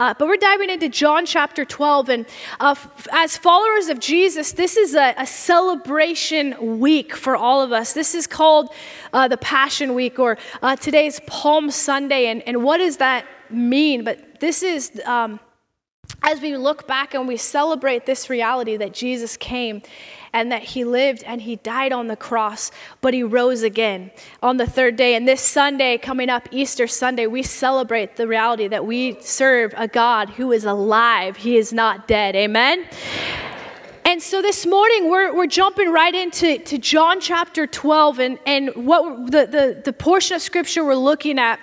Uh, but we're diving into John chapter 12. And uh, f- as followers of Jesus, this is a, a, celebration week for all of us. This is called uh, the Passion Week, or uh, today's Palm Sunday. And, and what does that mean? But this is. Um, as we look back and we celebrate this reality that Jesus came and that he lived and he died on the cross, but he rose again on the third day. And this Sunday, coming up, Easter Sunday, we celebrate the reality that we serve a God who is alive, he is not dead. Amen? And so this morning, we're, we're jumping right into to John chapter 12, and, and what the, the, the portion of scripture we're looking at.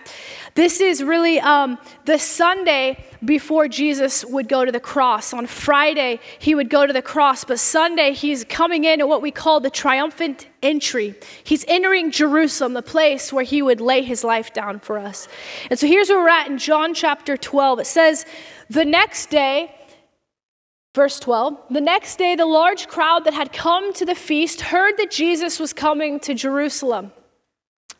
This is really um, the Sunday before Jesus would go to the cross. On Friday, he would go to the cross, but Sunday, he's coming in at what we call the triumphant entry. He's entering Jerusalem, the place where he would lay his life down for us. And so here's where we're at in John chapter 12. It says, The next day, Verse 12, the next day, the large crowd that had come to the feast heard that Jesus was coming to Jerusalem.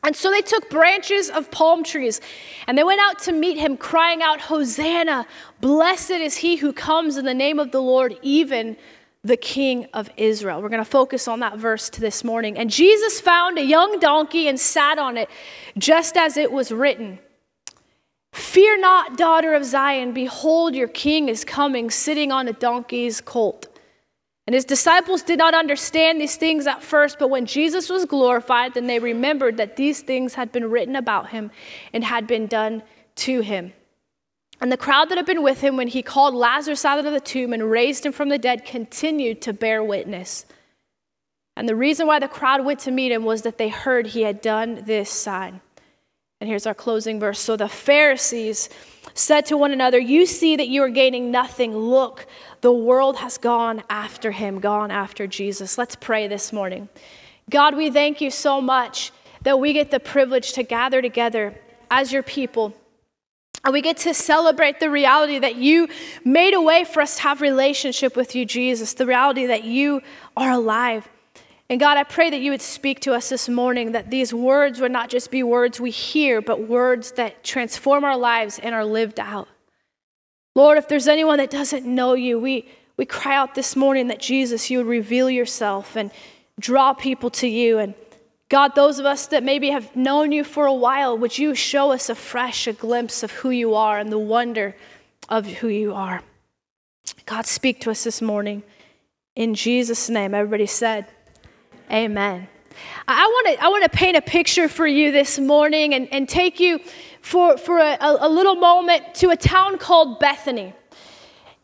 And so they took branches of palm trees and they went out to meet him, crying out, Hosanna! Blessed is he who comes in the name of the Lord, even the King of Israel. We're going to focus on that verse this morning. And Jesus found a young donkey and sat on it, just as it was written Fear not, daughter of Zion, behold, your king is coming, sitting on a donkey's colt. And his disciples did not understand these things at first, but when Jesus was glorified, then they remembered that these things had been written about him and had been done to him. And the crowd that had been with him when he called Lazarus out of the tomb and raised him from the dead continued to bear witness. And the reason why the crowd went to meet him was that they heard he had done this sign. And here's our closing verse. So the Pharisees said to one another, You see that you are gaining nothing. Look, the world has gone after him, gone after Jesus. Let's pray this morning. God, we thank you so much that we get the privilege to gather together as your people. And we get to celebrate the reality that you made a way for us to have relationship with you, Jesus, the reality that you are alive. And God, I pray that you would speak to us this morning, that these words would not just be words we hear, but words that transform our lives and are lived out. Lord, if there's anyone that doesn't know you, we, we cry out this morning that Jesus, you would reveal yourself and draw people to you. And God, those of us that maybe have known you for a while, would you show us afresh a glimpse of who you are and the wonder of who you are? God, speak to us this morning. In Jesus' name, everybody said, Amen. I want to I want to paint a picture for you this morning and, and take you for, for a, a little moment to a town called Bethany.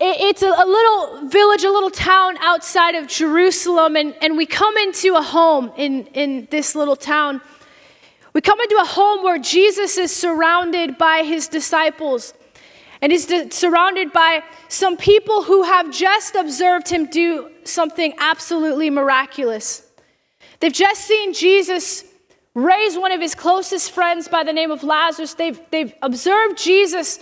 It, it's a, a, little village, a little town outside of Jerusalem, and, and we come into a home in, in this little town. We come into a home where Jesus is surrounded by his disciples. And he's surrounded by some people who have just observed him do something absolutely miraculous. They've just seen Jesus raise one of his closest friends by the name of Lazarus. They've, they've observed Jesus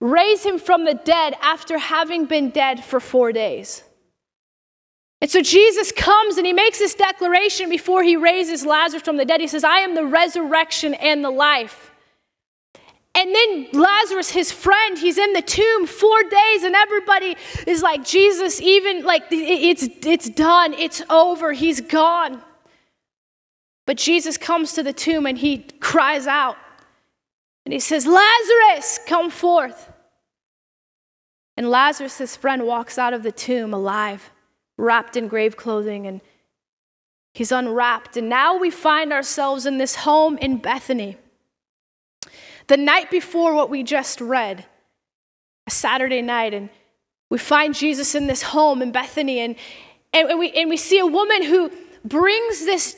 raise him from the dead after having been dead for four days. And so Jesus comes and he makes this declaration before he raises Lazarus from the dead. He says, I am the resurrection and the life. And then Lazarus, his friend, he's in the tomb four days, and everybody is like, Jesus, even like it's, it's done, it's over, he's gone. But Jesus comes to the tomb and he cries out and he says, Lazarus, come forth. And Lazarus, his friend, walks out of the tomb alive, wrapped in grave clothing, and he's unwrapped. And now we find ourselves in this home in Bethany. The night before what we just read, a Saturday night, and we find Jesus in this home in Bethany, and, and, we, and we see a woman who brings this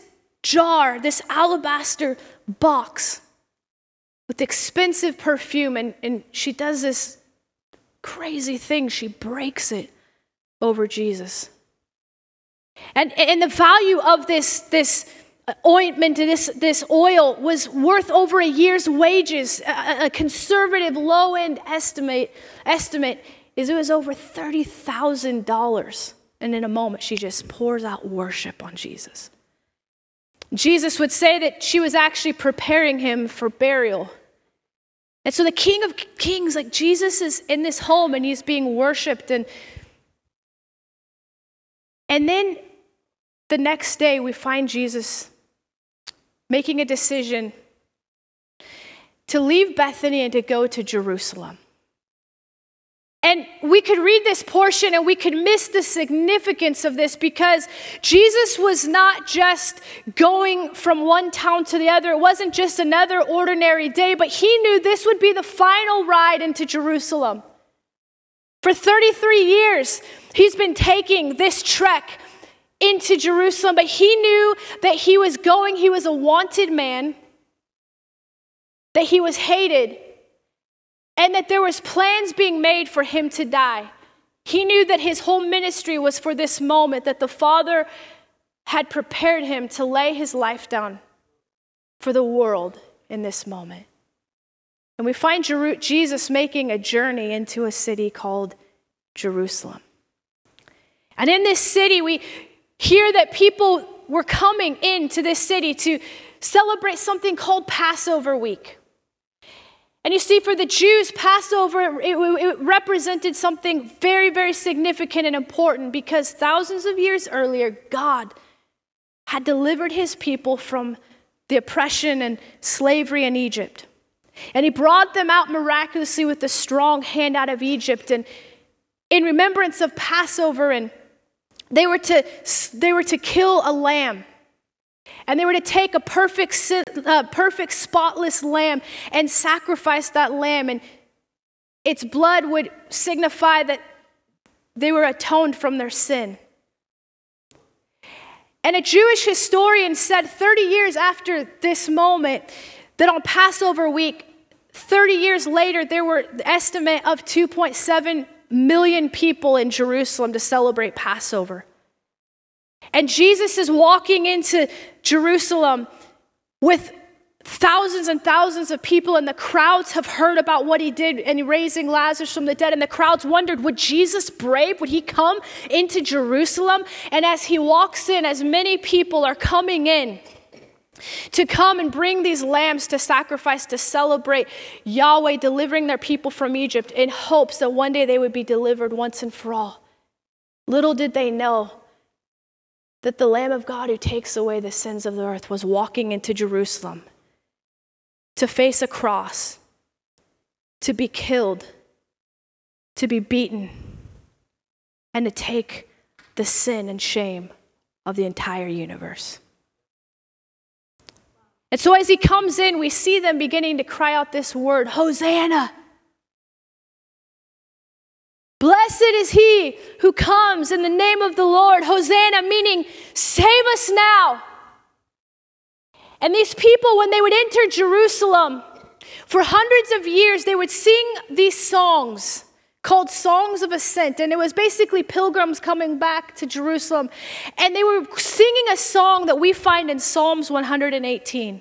jar, this alabaster box with expensive perfume, and, and she does this crazy thing. She breaks it over Jesus. And, and the value of this, this ointment, this, this oil, was worth over a year's wages. A, a conservative low end estimate, estimate is it was over $30,000. And in a moment, she just pours out worship on Jesus. Jesus would say that she was actually preparing him for burial. And so the King of Kings, like Jesus, is in this home and he's being worshiped. And, and then the next day, we find Jesus making a decision to leave Bethany and to go to Jerusalem. And we could read this portion and we could miss the significance of this because Jesus was not just going from one town to the other. It wasn't just another ordinary day, but he knew this would be the final ride into Jerusalem. For 33 years, he's been taking this trek into Jerusalem, but he knew that he was going, he was a wanted man, that he was hated, and that there was plans being made for him to die. He knew that his whole ministry was for this moment, that the Father had prepared him to lay his life down for the world in this moment. And we find Jesus making a journey into a city called Jerusalem. And in this city, we hear that people were coming into this city to celebrate something called Passover week. And you see, for the Jews, Passover, it, it, represented something very, very significant and important because thousands of years earlier, God had delivered his people from the oppression and slavery in Egypt. And he brought them out miraculously with a strong hand out of Egypt. And in remembrance of Passover, and they were to, they were to kill a lamb. And they were to take a perfect, uh, perfect, spotless lamb and sacrifice that lamb. And its blood would signify that they were atoned from their sin. And a Jewish historian said 30 years after this moment that on Passover week, 30 years later, there were the estimate of 2.7 million people in Jerusalem to celebrate Passover. And Jesus is walking into Jerusalem with thousands and thousands of people, and the crowds have heard about what he did in raising Lazarus from the dead. And the crowds wondered, would Jesus brave? Would he come into Jerusalem? And as he walks in, as many people are coming in, to come and bring these lambs to sacrifice to celebrate Yahweh delivering their people from Egypt in hopes that one day they would be delivered once and for all. Little did they know that the Lamb of God who takes away the sins of the earth was walking into Jerusalem to face a cross, to be killed, to be beaten, and to take the sin and shame of the entire universe. And so as he comes in, we see them beginning to cry out this word Hosanna! Blessed is he who comes in the name of the Lord. Hosanna, meaning save us now. And these people, when they would enter Jerusalem, for hundreds of years, they would sing these songs called Songs of Ascent. And it was basically pilgrims coming back to Jerusalem. And they were singing a song that we find in Psalms 118.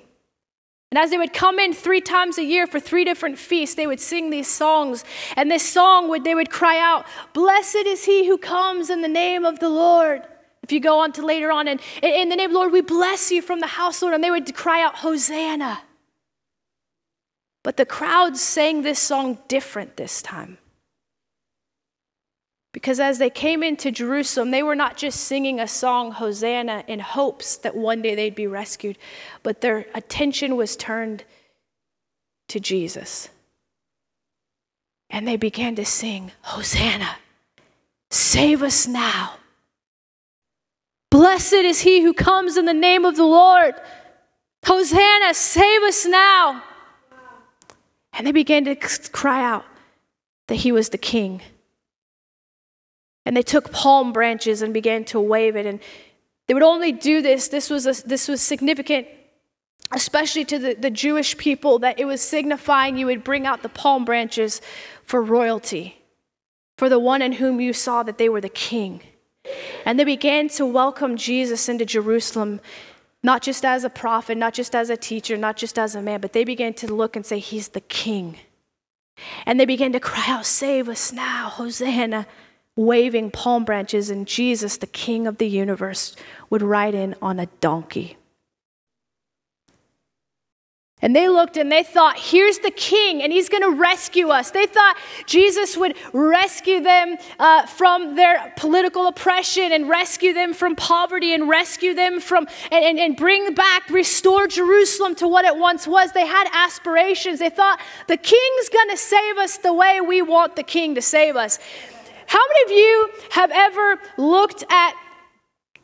And as they would come in three times a year for three different feasts, they would sing these songs. And this song would they would cry out, Blessed is he who comes in the name of the Lord. If you go on to later on, and in the name of the Lord, we bless you from the house, Lord. And they would cry out, Hosanna. But the crowds sang this song different this time. Because as they came into Jerusalem, they were not just singing a song, Hosanna, in hopes that one day they'd be rescued, but their attention was turned to Jesus. And they began to sing, Hosanna, save us now. Blessed is he who comes in the name of the Lord. Hosanna, save us now. And they began to cry out that he was the king. And they took palm branches and began to wave it. And they would only do this, this was, a, this was significant, especially to the, the Jewish people, that it was signifying you would bring out the palm branches for royalty, for the one in whom you saw that they were the king. And they began to welcome Jesus into Jerusalem, not just as a prophet, not just as a teacher, not just as a man, but they began to look and say, He's the king. And they began to cry out, Save us now, Hosanna waving palm branches, and Jesus, the King of the universe, would ride in on a donkey. And they looked and they thought, here's the king, and he's going to rescue us. They thought Jesus would rescue them uh, from their political oppression and rescue them from poverty and rescue them from, and, and, and bring back, restore Jerusalem to what it once was. They had aspirations. They thought, the king's going to save us the way we want the king to save us. How many of you have ever looked at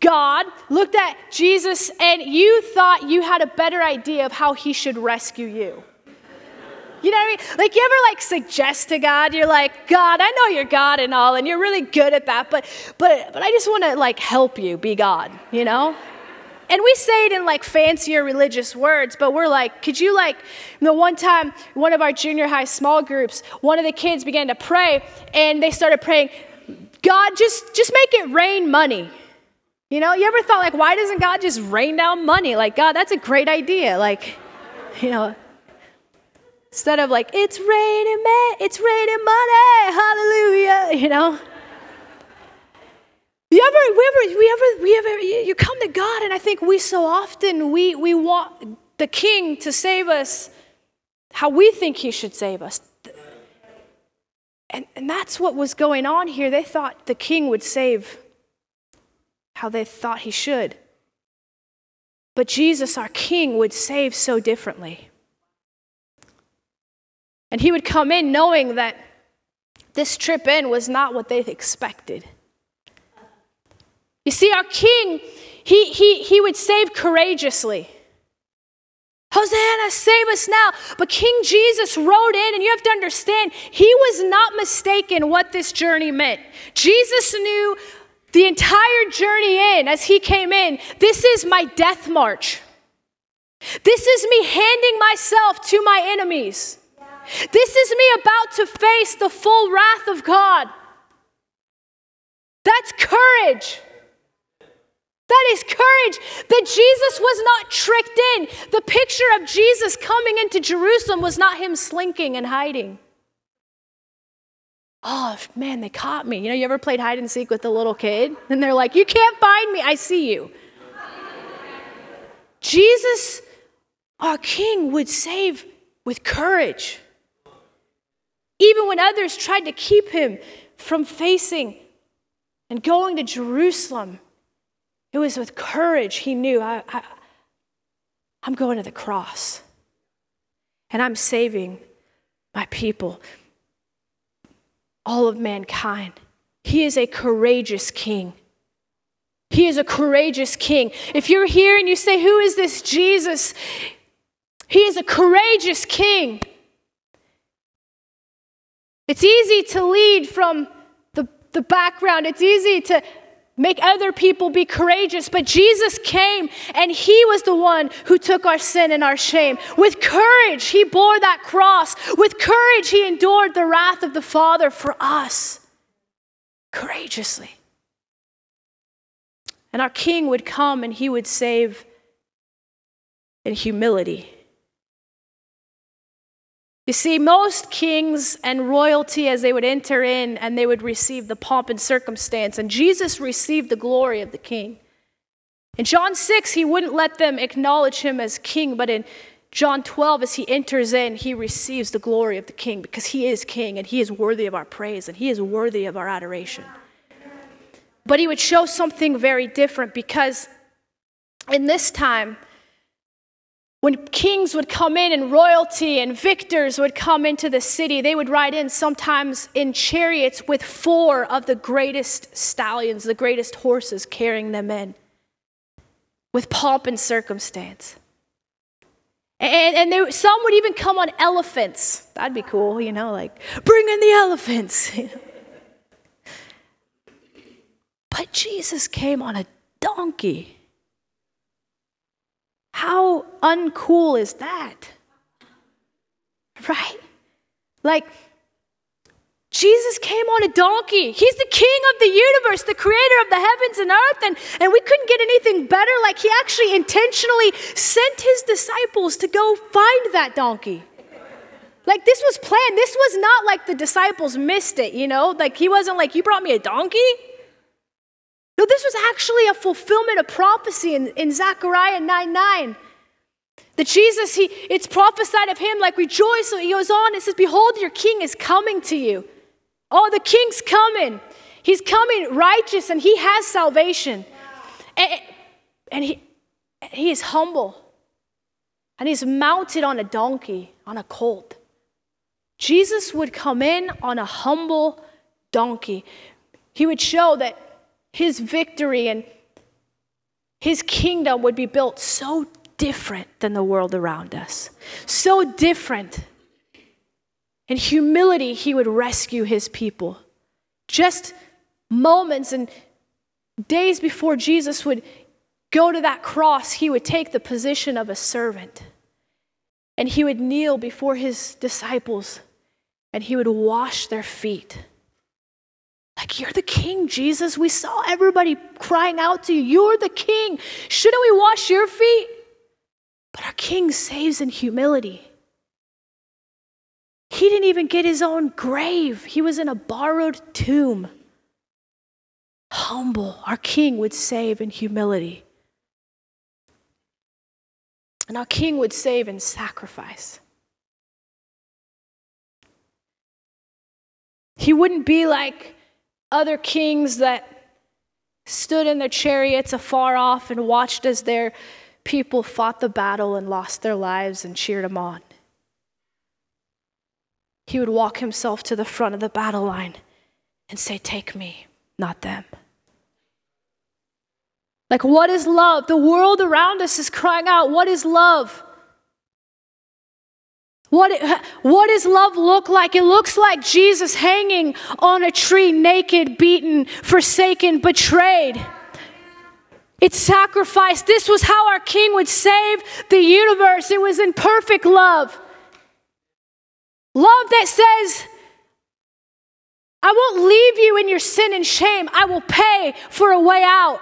God looked at Jesus and you thought you had a better idea of how he should rescue you. You know what I mean? Like you ever like suggest to God, you're like, God, I know you're God and all, and you're really good at that, but but but I just want to like help you be God, you know? And we say it in like fancier religious words, but we're like, could you like, know, one time, one of our junior high small groups, one of the kids began to pray, and they started praying, God, just just make it rain money. You know, you ever thought, like, why doesn't God just rain down money? Like, God, that's a great idea. Like, you know, instead of like, it's raining, man, it's raining money, hallelujah, you know. You ever, we ever, we ever, we ever, you come to God, and I think we so often we we want the King to save us how we think He should save us. And, and that's what was going on here. They thought the King would save how they thought he should. But Jesus, our King, would save so differently. And he would come in knowing that this trip in was not what they expected. You see, our King, he, he, he would save courageously. Hosanna, save us now. But King Jesus rode in, and you have to understand, he was not mistaken what this journey meant. Jesus knew the entire journey in, as he came in, this is my death march. This is me handing myself to my enemies. This is me about to face the full wrath of God. That's courage. That is courage that Jesus was not tricked in. The picture of Jesus coming into Jerusalem was not him slinking and hiding oh man, they caught me. You know, you ever played hide and seek with a little kid? And they're like, you can't find me, I see you. Jesus, our King, would save with courage. Even when others tried to keep him from facing and going to Jerusalem, it was with courage he knew I, I, I'm going to the cross and I'm saving my people all of mankind. He is a courageous king. He is a courageous king. If you're here and you say, Who is this Jesus? He is a courageous king. It's easy to lead from the, the background, it's easy to make other people be courageous. But Jesus came and He was the one who took our sin and our shame. With courage, He bore that cross. With courage, He endured the wrath of the Father for us. Courageously. And our King would come and He would save in humility. You see, most kings and royalty, as they would enter in and they would receive the pomp and circumstance, and Jesus received the glory of the king. In John 6, he wouldn't let them acknowledge him as king, but in John 12, as he enters in, he receives the glory of the king because he is king and he is worthy of our praise and he is worthy of our adoration. But he would show something very different because in this time, when kings would come in and royalty and victors would come into the city, they would ride in sometimes in chariots with four of the greatest stallions, the greatest horses carrying them in, with pomp and circumstance. And, and they, some would even come on elephants. That'd be cool, you know, like, bring in the elephants. but Jesus came on a donkey. How uncool is that? Right? Like, Jesus came on a donkey. He's the king of the universe, the creator of the heavens and earth, and, and we couldn't get anything better. Like, he actually intentionally sent his disciples to go find that donkey. Like, this was planned. This was not like the disciples missed it, you know? Like, he wasn't like, You brought me a donkey? No, this was actually a fulfillment of prophecy in, in Zechariah 9 9. That Jesus, he, it's prophesied of him like rejoice. So he goes on, it says, Behold, your king is coming to you. Oh, the king's coming. He's coming righteous and he has salvation. And, and he, he is humble. And he's mounted on a donkey, on a colt. Jesus would come in on a humble donkey. He would show that his victory and his kingdom would be built so different than the world around us. So different. In humility, he would rescue his people. Just moments and days before Jesus would go to that cross, he would take the position of a servant and he would kneel before his disciples and he would wash their feet. Like, you're the king, Jesus. We saw everybody crying out to you. You're the king. Shouldn't we wash your feet? But our king saves in humility. He didn't even get his own grave, he was in a borrowed tomb. Humble, our king would save in humility. And our king would save in sacrifice. He wouldn't be like other kings that stood in their chariots afar off and watched as their people fought the battle and lost their lives and cheered them on. He would walk himself to the front of the battle line and say, Take me, not them. Like, what is love? The world around us is crying out, What is love? What, what does love look like? It looks like Jesus hanging on a tree, naked, beaten, forsaken, betrayed. It's sacrifice. This was how our King would save the universe. It was in perfect love. Love that says, I won't leave you in your sin and shame. I will pay for a way out.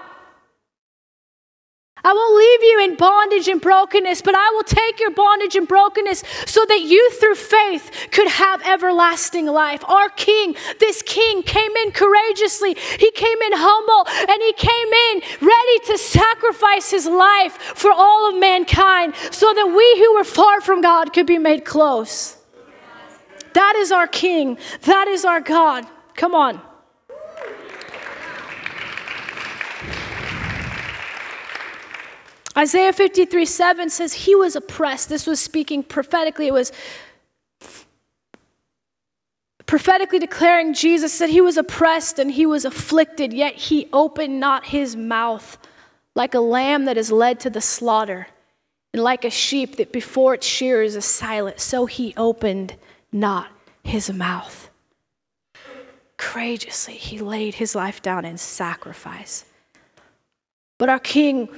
I won't leave you in bondage and brokenness, but I will take your bondage and brokenness so that you through faith could have everlasting life. Our King, this King, came in courageously. He came in humble and he came in ready to sacrifice his life for all of mankind so that we who were far from God could be made close. That is our King. That is our God. Come on. Isaiah 53 7 says he was oppressed. This was speaking prophetically. It was prophetically declaring Jesus said he was oppressed and he was afflicted, yet he opened not his mouth like a lamb that is led to the slaughter, and like a sheep that before its shearers is silent, so he opened not his mouth. Courageously, he laid his life down in sacrifice. But our king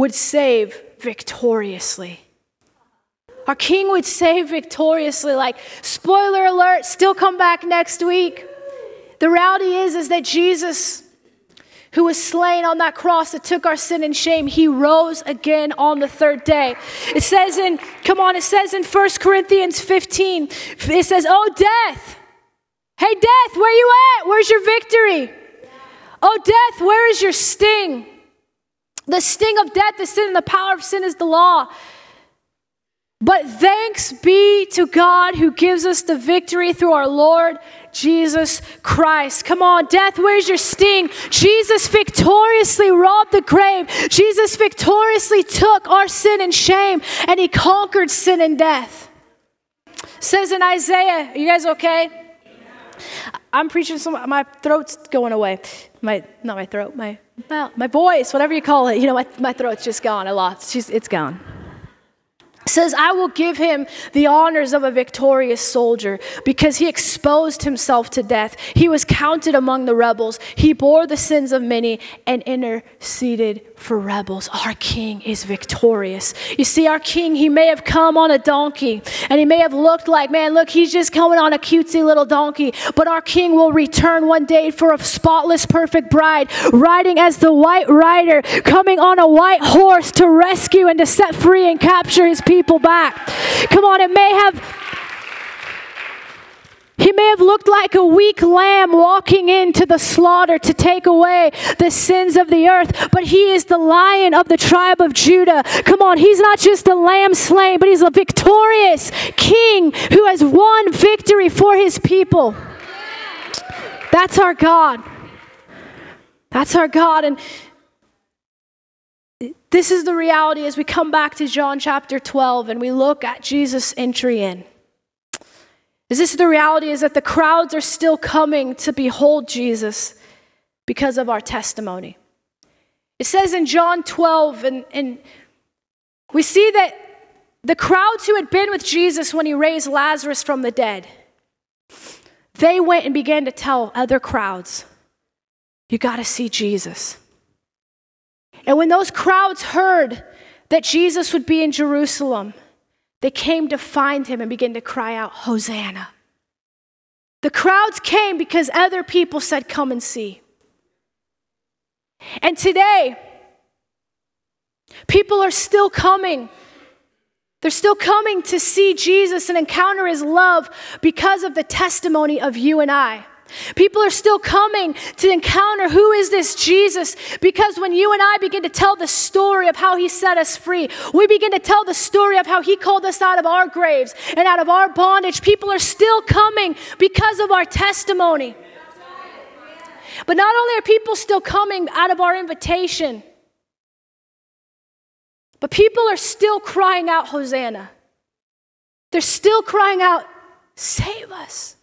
would save victoriously. Our king would save victoriously. Like, spoiler alert, still come back next week. The reality is, is that Jesus, who was slain on that cross that took our sin and shame, he rose again on the third day. It says in, come on, it says in 1 Corinthians 15, it says, Oh, death. Hey, death, where you at? Where's your victory? Oh, death, where is your sting? The sting of death is sin, and the power of sin is the law. But thanks be to God who gives us the victory through our Lord Jesus Christ. Come on, death, where's your sting? Jesus victoriously robbed the grave. Jesus victoriously took our sin and shame, and he conquered sin and death. says in Isaiah, are you guys okay? I'm preaching some my throat's going away. My not my throat, my my voice, whatever you call it. You know, my, my throat's just gone. It's, just, it's gone says, I will give him the honors of a victorious soldier because he exposed himself to death. He was counted among the rebels. He bore the sins of many and interceded for rebels. Our king is victorious. You see, our king, he may have come on a donkey and he may have looked like, man, look, he's just coming on a cutesy little donkey. But our king will return one day for a spotless, perfect bride, riding as the white rider, coming on a white horse to rescue and to set free and capture his people back. Come on, it may have He may have looked like a weak lamb walking into the slaughter to take away the sins of the earth, but he is the lion of the tribe of Judah. Come on, he's not just a lamb slain, but he's a victorious king who has won victory for his people. That's our God. That's our God. And this is the reality as we come back to John chapter 12 and we look at Jesus' entry in. Is this the reality? Is that the crowds are still coming to behold Jesus because of our testimony. It says in John 12, and, and we see that the crowds who had been with Jesus when he raised Lazarus from the dead, they went and began to tell other crowds, You got to see Jesus. And when those crowds heard that Jesus would be in Jerusalem, they came to find him and began to cry out, Hosanna. The crowds came because other people said, Come and see. And today, people are still coming. They're still coming to see Jesus and encounter his love because of the testimony of you and I. People are still coming to encounter who is this Jesus because when you and I begin to tell the story of how he set us free, we begin to tell the story of how he called us out of our graves and out of our bondage. People are still coming because of our testimony. But not only are people still coming out of our invitation, but people are still crying out, Hosanna. They're still crying out, Save us.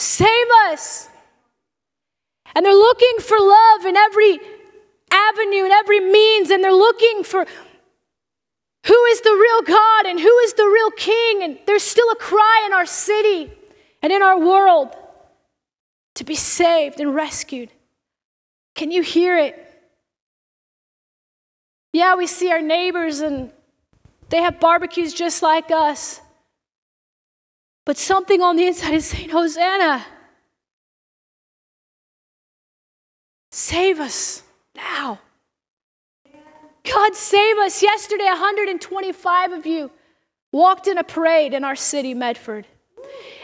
Save us. And they're looking for love in every avenue and every means, and they're looking for who is the real God and who is the real King. And there's still a cry in our city and in our world to be saved and rescued. Can you hear it? Yeah, we see our neighbors and they have barbecues just like us. But something on the inside is saying, Hosanna, save us now. God, save us. Yesterday, 125 of you walked in a parade in our city, Medford.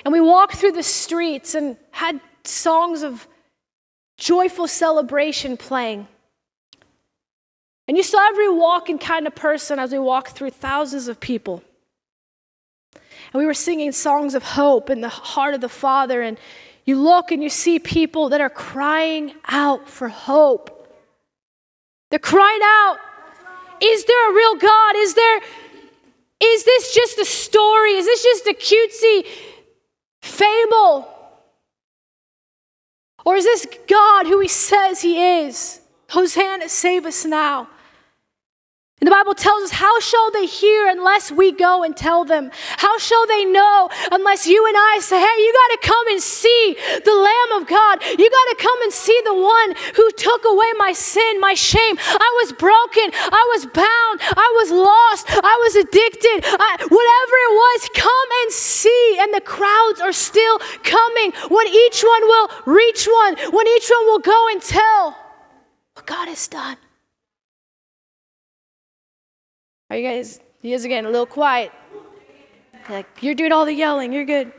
And we walked through the streets and had songs of joyful celebration playing. And you saw every walking kind of person as we walked through thousands of people. And we were singing songs of hope in the heart of the Father. And you look and you see people that are crying out for hope. They're crying out, Is there a real God? Is there is this just a story? Is this just a cutesy fable? Or is this God who he says he is? Hosanna, save us now. And the Bible tells us, How shall they hear unless we go and tell them? How shall they know unless you and I say, Hey, you got to come and see the Lamb of God. You got to come and see the one who took away my sin, my shame. I was broken. I was bound. I was lost. I was addicted. I, whatever it was, come and see. And the crowds are still coming when each one will reach one, when each one will go and tell what God has done. Are you guys, you guys are getting a little quiet. Like, you're doing all the yelling, you're good.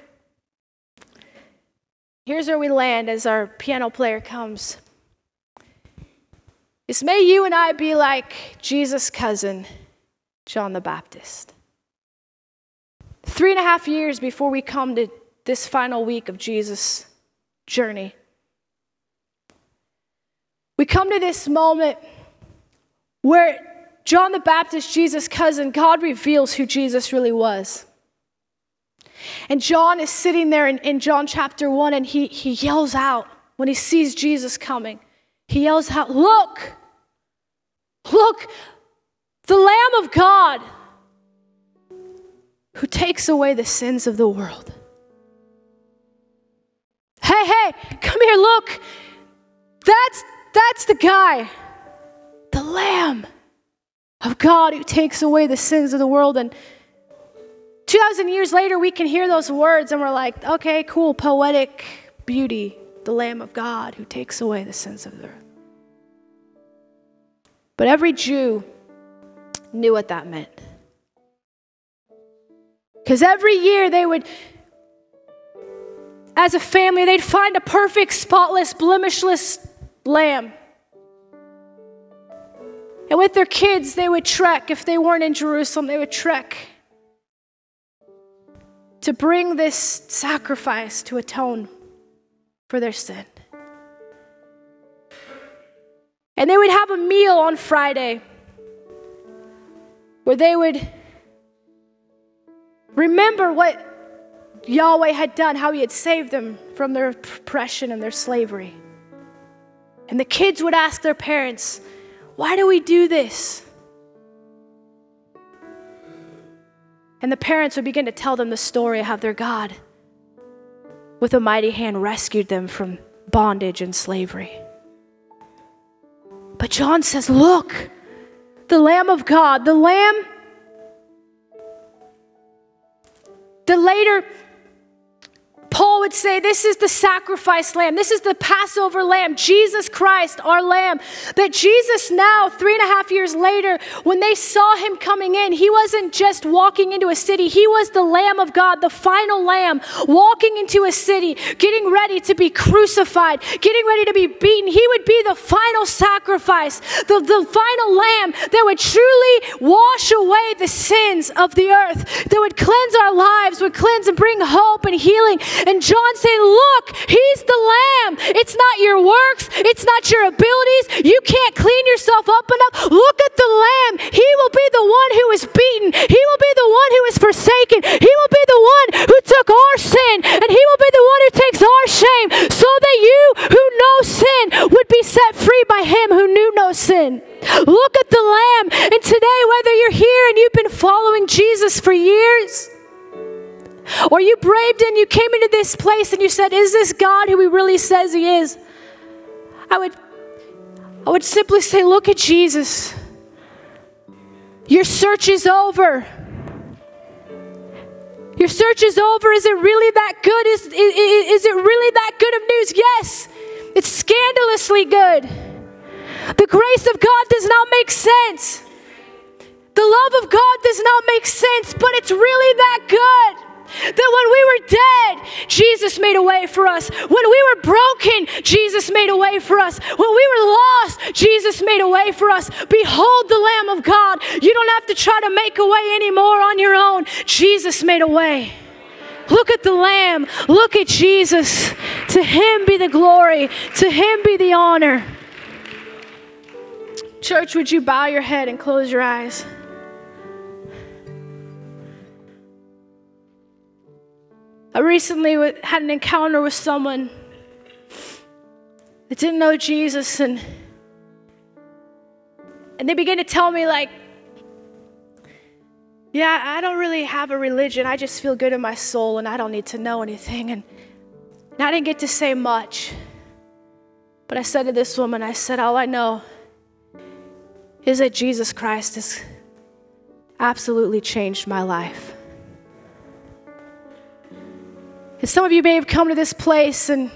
Here's where we land as our piano player comes. Is may you and I be like Jesus' cousin, John the Baptist. Three and a half years before we come to this final week of Jesus' journey, we come to this moment where John the Baptist, Jesus' cousin, God reveals who Jesus really was. And John is sitting there in, in John chapter 1 and he, he yells out when he sees Jesus coming. He yells out, Look, look, the Lamb of God who takes away the sins of the world. Hey, hey, come here, look. That's, that's the guy, the Lamb of God who takes away the sins of the world. And 2,000 years later, we can hear those words and we're like, okay, cool, poetic beauty, the Lamb of God who takes away the sins of the earth. But every Jew knew what that meant. Because every year they would as a family, they'd find a perfect, spotless, blemishless lamb. And with their kids, they would trek. If they weren't in Jerusalem, they would trek to bring this sacrifice to atone for their sin. And they would have a meal on Friday where they would remember what Yahweh had done, how He had saved them from their oppression and their slavery. And the kids would ask their parents, Why do we do this? And the parents would begin to tell them the story of how their God, with a mighty hand, rescued them from bondage and slavery. But John says, Look, the Lamb of God, the Lamb. The later Paul would say, This is the sacrifice lamb. This is the Passover lamb, Jesus Christ, our lamb. That Jesus, now, three and a half years later, when they saw him coming in, he wasn't just walking into a city, he was the Lamb of God, the final lamb, walking into a city, getting ready to be crucified, getting ready to be beaten. He would be the final sacrifice, the, the final lamb that would truly wash away the sins of the earth, that would cleanse our lives, would cleanse and bring hope and healing and John saying, Look, he's the lamb. It's not your works, it's not your abilities. You can't clean yourself up enough. Look at the lamb. He will be the one who is beaten, he will be the one who is forsaken, he will be the one who took our sin, and he will be the one who takes our shame, so that you who know sin would be set free by him who knew no sin. Look at the lamb. And today, whether you're here and you've been following Jesus for years, or you braved in, you came into this place and you said, Is this God who he really says he is? I would, I would simply say, Look at Jesus. Your search is over. Your search is over. Is it really that good? Is, is, is it really that good of news? Yes, it's scandalously good. The grace of God does not make sense. The love of God does not make sense, but it's really that good. That when we were dead, Jesus made a way for us. When we were broken, Jesus made a way for us. When we were lost, Jesus made a way for us. Behold the Lamb of God. You don't have to try to make a way anymore on your own. Jesus made a way. Look at the Lamb. Look at Jesus. To Him be the glory, to Him be the honor. Church, would you bow your head and close your eyes? I recently had an encounter with someone that didn't know Jesus, and and they began to tell me like, yeah, I don't really have a religion. I just feel good in my soul, and I don't need to know anything. And, and I didn't get to say much, but I said to this woman, I said, all I know is that Jesus Christ has absolutely changed my life. And some of you may have come to this place and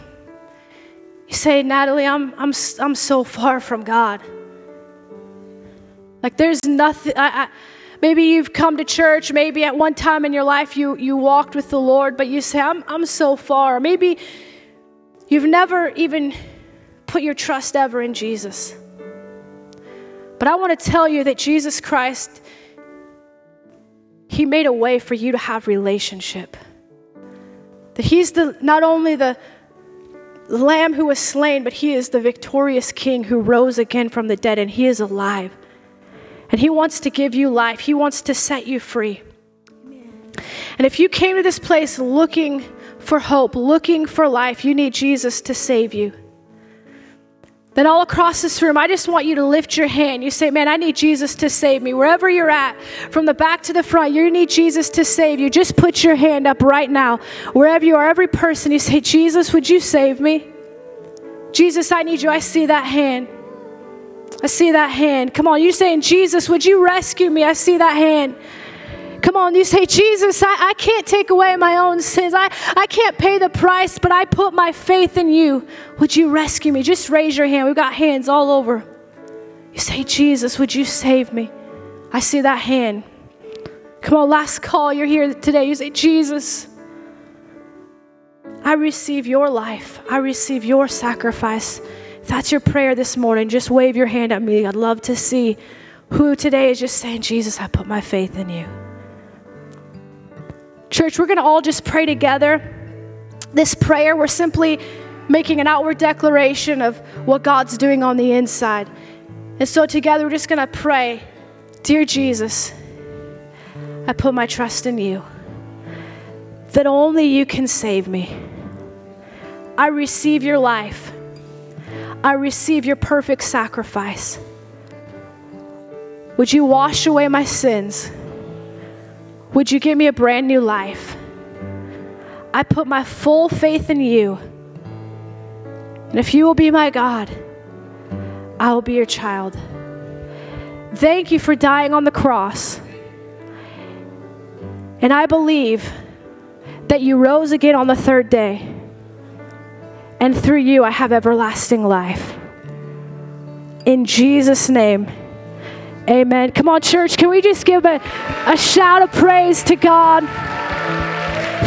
you say, Natalie, I'm, I'm, I'm so far from God. Like there's nothing, I, I, maybe you've come to church, maybe at one time in your life you, you walked with the Lord, but you say, I'm, I'm so far. Maybe you've never even put your trust ever in Jesus. But I want to tell you that Jesus Christ, He made a way for you to have relationship. That he's the, not only the lamb who was slain, but he is the victorious king who rose again from the dead, and he is alive. And he wants to give you life, he wants to set you free. And if you came to this place looking for hope, looking for life, you need Jesus to save you. Then, all across this room, I just want you to lift your hand. You say, Man, I need Jesus to save me. Wherever you're at, from the back to the front, you need Jesus to save you. Just put your hand up right now. Wherever you are, every person, you say, Jesus, would you save me? Jesus, I need you. I see that hand. I see that hand. Come on, you saying, Jesus, would you rescue me? I see that hand. Come on, you say, Jesus, I, I can't take away my own sins. I, I can't pay the price, but I put my faith in you. Would you rescue me? Just raise your hand. We've got hands all over. You say, Jesus, would you save me? I see that hand. Come on, last call. You're here today. You say, Jesus, I receive your life. I receive your sacrifice. If that's your prayer this morning, just wave your hand at me. I'd love to see who today is just saying, Jesus, I put my faith in you. Church, we're going to all just pray together. This prayer, we're simply making an outward declaration of what God's doing on the inside. And so, together, we're just going to pray Dear Jesus, I put my trust in you, that only you can save me. I receive your life, I receive your perfect sacrifice. Would you wash away my sins? Would you give me a brand new life? I put my full faith in you. And if you will be my God, I will be your child. Thank you for dying on the cross. And I believe that you rose again on the third day. And through you, I have everlasting life. In Jesus' name. Amen. Come on, church, can we just give a, a shout of praise to God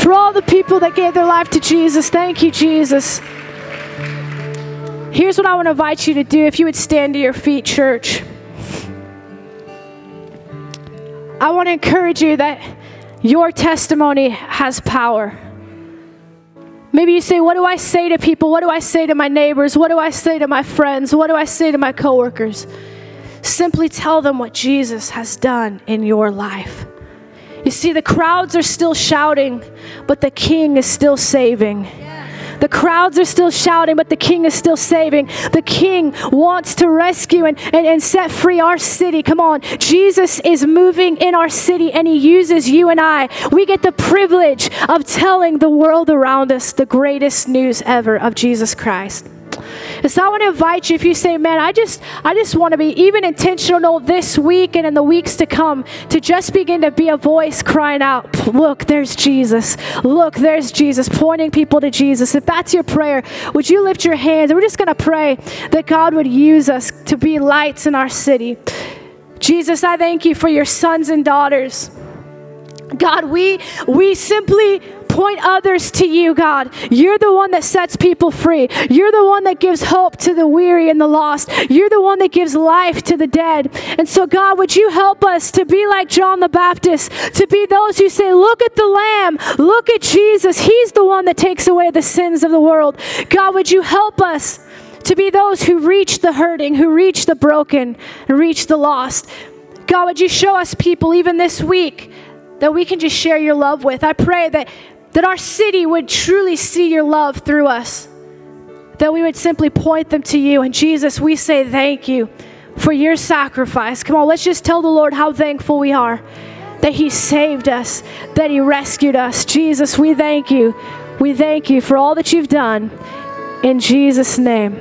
for all the people that gave their life to Jesus? Thank you, Jesus. Here's what I want to invite you to do if you would stand to your feet, church. I want to encourage you that your testimony has power. Maybe you say, What do I say to people? What do I say to my neighbors? What do I say to my friends? What do I say to my coworkers? Simply tell them what Jesus has done in your life. You see, the crowds are still shouting, but the king is still saving. The crowds are still shouting, but the king is still saving. The king wants to rescue and, and, and set free our city. Come on. Jesus is moving in our city and he uses you and I. We get the privilege of telling the world around us the greatest news ever of Jesus Christ. So I want to invite you if you say, man, I just I just want to be even intentional this week and in the weeks to come to just begin to be a voice crying out, look, there's Jesus. Look, there's Jesus, pointing people to Jesus. If that's your prayer, would you lift your hands? We're just going to pray that God would use us to be lights in our city. Jesus, I thank you for your sons and daughters. God, we we simply point others to you, God. You're the one that sets people free. You're the one that gives hope to the weary and the lost. You're the one that gives life to the dead. And so, God, would you help us to be like John the Baptist, to be those who say, Look at the Lamb, look at Jesus. He's the one that takes away the sins of the world. God, would you help us? To be those who reach the hurting, who reach the broken, and reach the lost. God, would you show us people even this week that we can just share your love with? I pray that that our city would truly see your love through us, that we would simply point them to you. And Jesus, we say thank you for your sacrifice. Come on, let's just tell the Lord how thankful we are that He saved us, that He rescued us. Jesus, we thank you. We thank you for all that you've done. In Jesus' name.